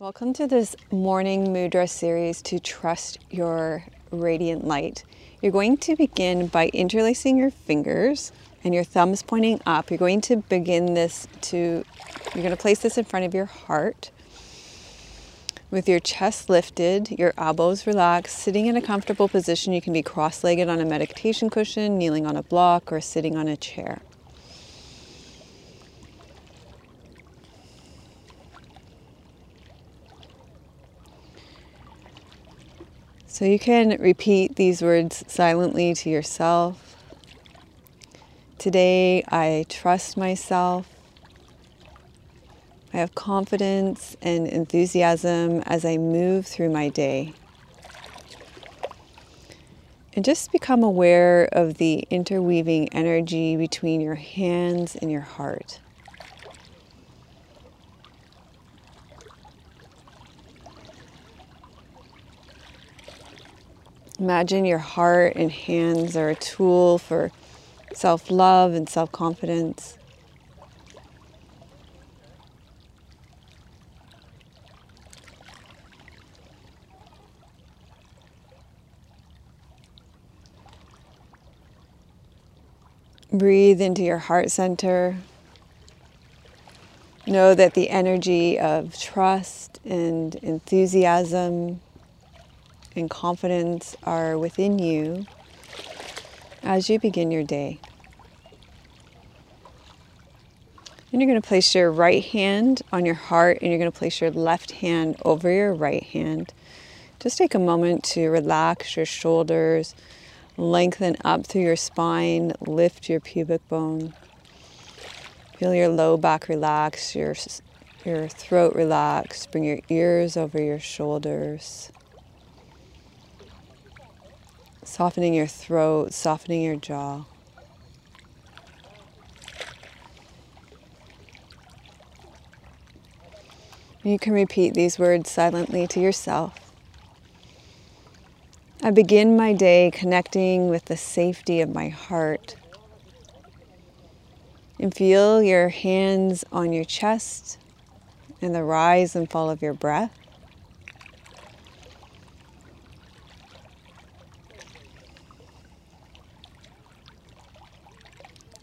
Welcome to this morning mudra series to trust your radiant light. You're going to begin by interlacing your fingers and your thumbs pointing up. You're going to begin this to, you're going to place this in front of your heart with your chest lifted, your elbows relaxed, sitting in a comfortable position. You can be cross legged on a meditation cushion, kneeling on a block, or sitting on a chair. So you can repeat these words silently to yourself. Today I trust myself. I have confidence and enthusiasm as I move through my day. And just become aware of the interweaving energy between your hands and your heart. Imagine your heart and hands are a tool for self love and self confidence. Breathe into your heart center. Know that the energy of trust and enthusiasm and confidence are within you as you begin your day. And you're going to place your right hand on your heart and you're going to place your left hand over your right hand. Just take a moment to relax your shoulders, lengthen up through your spine, lift your pubic bone. Feel your low back relax, your, your throat relax. Bring your ears over your shoulders. Softening your throat, softening your jaw. You can repeat these words silently to yourself. I begin my day connecting with the safety of my heart. And feel your hands on your chest and the rise and fall of your breath.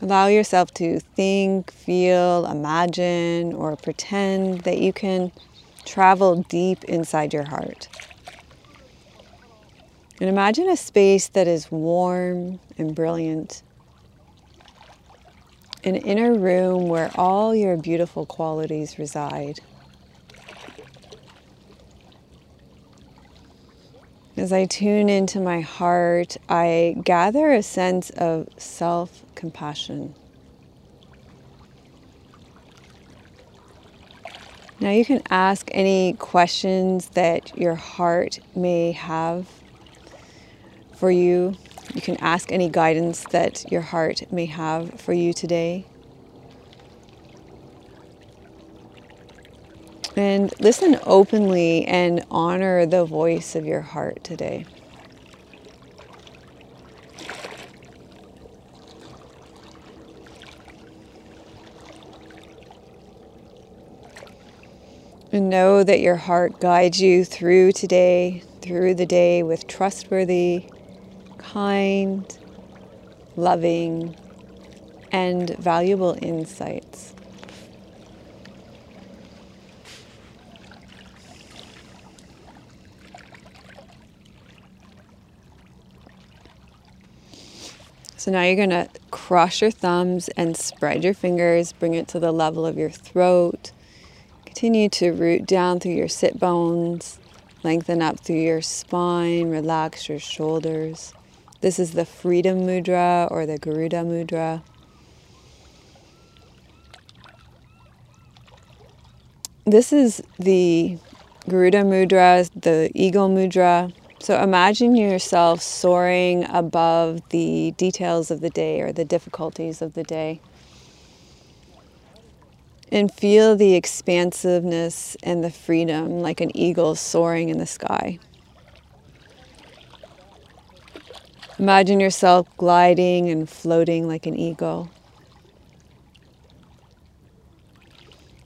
Allow yourself to think, feel, imagine, or pretend that you can travel deep inside your heart. And imagine a space that is warm and brilliant. An inner room where all your beautiful qualities reside. As I tune into my heart, I gather a sense of self compassion. Now, you can ask any questions that your heart may have for you. You can ask any guidance that your heart may have for you today. And listen openly and honor the voice of your heart today. And know that your heart guides you through today, through the day with trustworthy, kind, loving, and valuable insights. So now you're going to cross your thumbs and spread your fingers, bring it to the level of your throat. Continue to root down through your sit bones, lengthen up through your spine, relax your shoulders. This is the Freedom Mudra or the Garuda Mudra. This is the Garuda Mudra, the Eagle Mudra. So imagine yourself soaring above the details of the day or the difficulties of the day. And feel the expansiveness and the freedom like an eagle soaring in the sky. Imagine yourself gliding and floating like an eagle.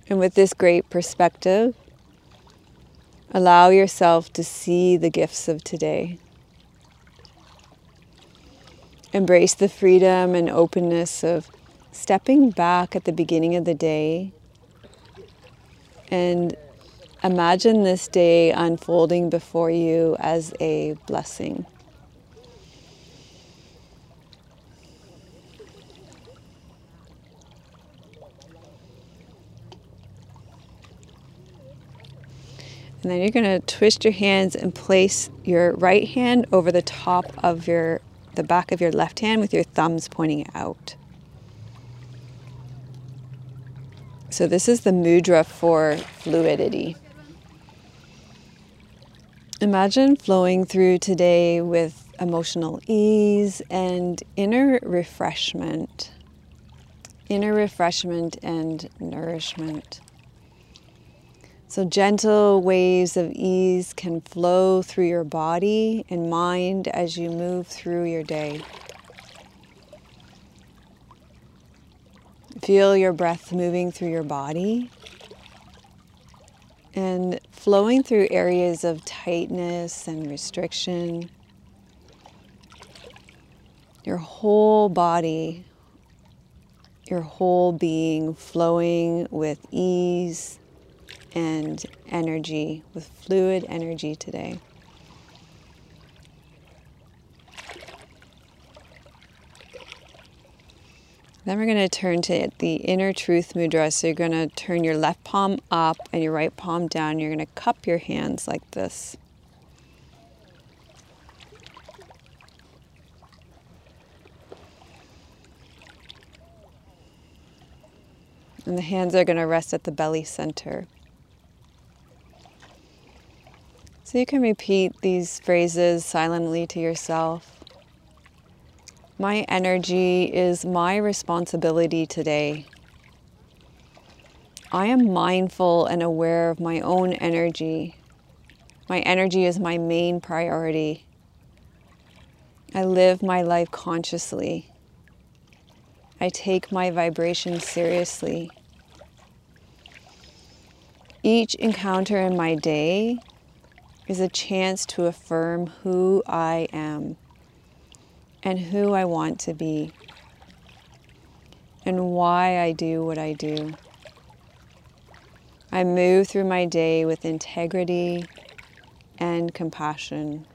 And with this great perspective, Allow yourself to see the gifts of today. Embrace the freedom and openness of stepping back at the beginning of the day and imagine this day unfolding before you as a blessing. And then you're going to twist your hands and place your right hand over the top of your the back of your left hand with your thumbs pointing out. So this is the mudra for fluidity. Imagine flowing through today with emotional ease and inner refreshment. Inner refreshment and nourishment. So, gentle waves of ease can flow through your body and mind as you move through your day. Feel your breath moving through your body and flowing through areas of tightness and restriction. Your whole body, your whole being flowing with ease and energy, with fluid energy today. Then we're going to turn to the inner truth mudra. So you're going to turn your left palm up and your right palm down. You're going to cup your hands like this. And the hands are going to rest at the belly center. So you can repeat these phrases silently to yourself. My energy is my responsibility today. I am mindful and aware of my own energy. My energy is my main priority. I live my life consciously. I take my vibration seriously. Each encounter in my day is a chance to affirm who I am and who I want to be and why I do what I do. I move through my day with integrity and compassion.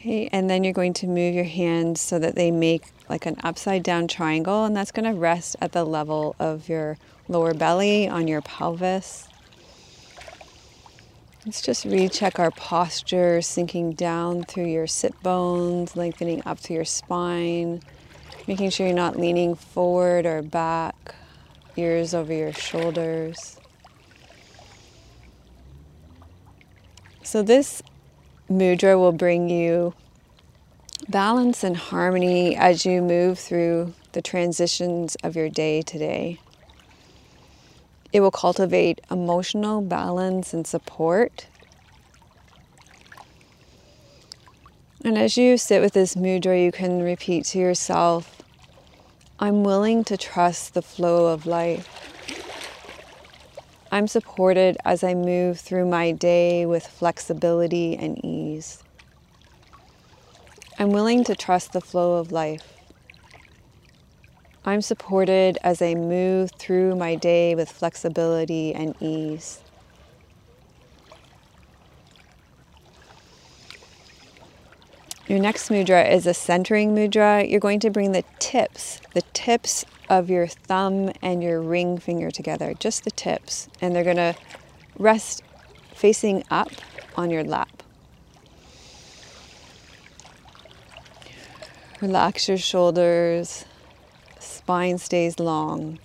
Okay, and then you're going to move your hands so that they make like an upside down triangle, and that's going to rest at the level of your lower belly, on your pelvis. Let's just recheck our posture, sinking down through your sit bones, lengthening up through your spine, making sure you're not leaning forward or back, ears over your shoulders. So, this mudra will bring you balance and harmony as you move through the transitions of your day today. It will cultivate emotional balance and support. And as you sit with this mudra, you can repeat to yourself, I'm willing to trust the flow of life. I'm supported as I move through my day with flexibility and ease. I'm willing to trust the flow of life. I'm supported as I move through my day with flexibility and ease. Your next mudra is a centering mudra. You're going to bring the tips, the tips of your thumb and your ring finger together, just the tips, and they're to rest facing up on your lap. Relax your shoulders, spine stays long.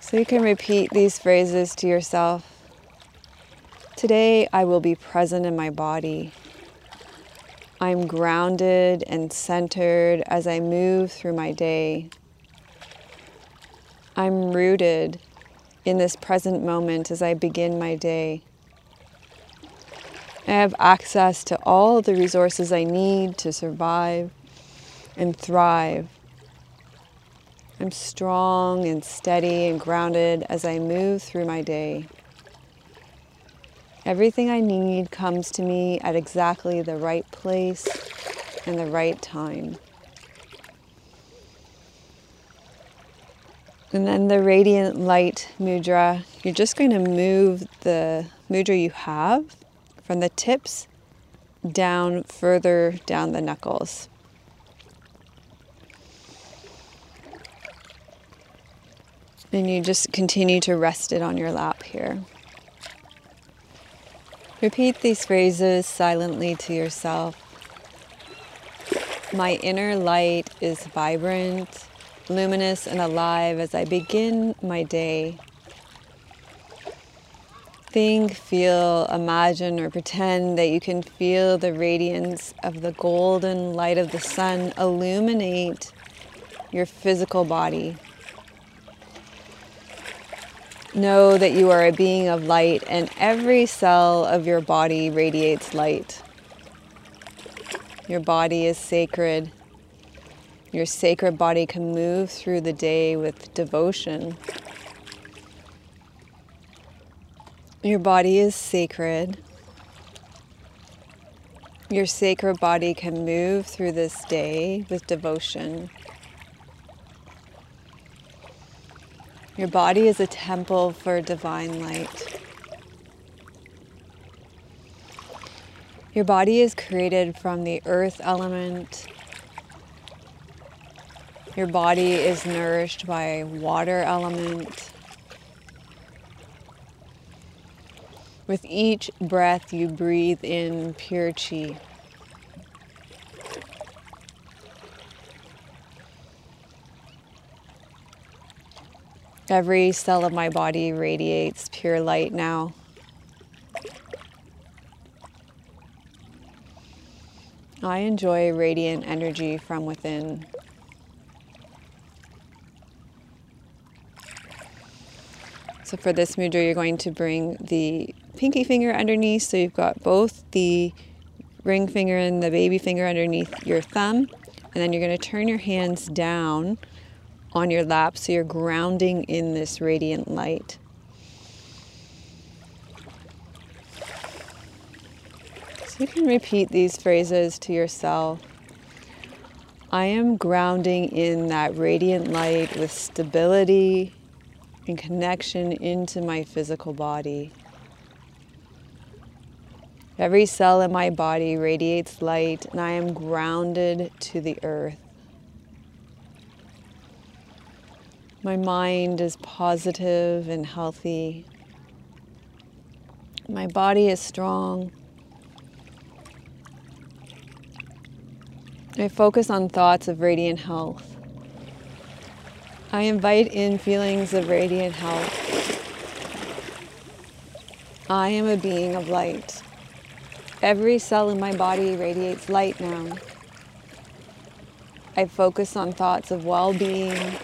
So you can repeat these phrases to yourself. Today I will be present in my body. I'm grounded and centered as I move through my day. I'm rooted in this present moment as I begin my day. I have access to all the resources I need to survive and thrive. I'm strong and steady and grounded as I move through my day. Everything I need comes to me at exactly the right place and the right time. And then the radiant light mudra, you're just going to move the mudra you have from the tips down further down the knuckles. And you just continue to rest it on your lap here. Repeat these phrases silently to yourself. My inner light is vibrant, luminous, and alive as I begin my day. Think, feel, imagine, or pretend that you can feel the radiance of the golden light of the sun illuminate your physical body. Know that you are a being of light and every cell of your body radiates light. Your body is sacred. Your sacred body can move through the day with devotion. Your body is sacred. Your sacred body can move through this day with devotion. Your body is a temple for divine light. Your body is created from the earth element. Your body is nourished by water element. With each breath, you breathe in pure chi. Every cell of my body radiates pure light now. I enjoy radiant energy from within. So for this mudra, you're going to bring the pinky finger underneath. So you've got both the ring finger and the baby finger underneath your thumb. And then you're going to turn your hands down on your lap so you're grounding in this radiant light. So you can repeat these phrases to yourself. I am grounding in that radiant light with stability and connection into my physical body. Every cell in my body radiates light, and I am grounded to the earth. My mind is positive and healthy. My body is strong. I focus on thoughts of radiant health. I invite in feelings of radiant health. I am a being of light. Every cell in my body radiates light now. I focus on thoughts of well being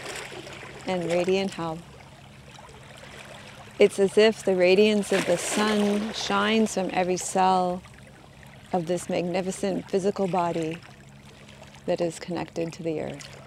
and radiant health. It's as if the radiance of the sun shines from every cell of this magnificent physical body that is connected to the earth.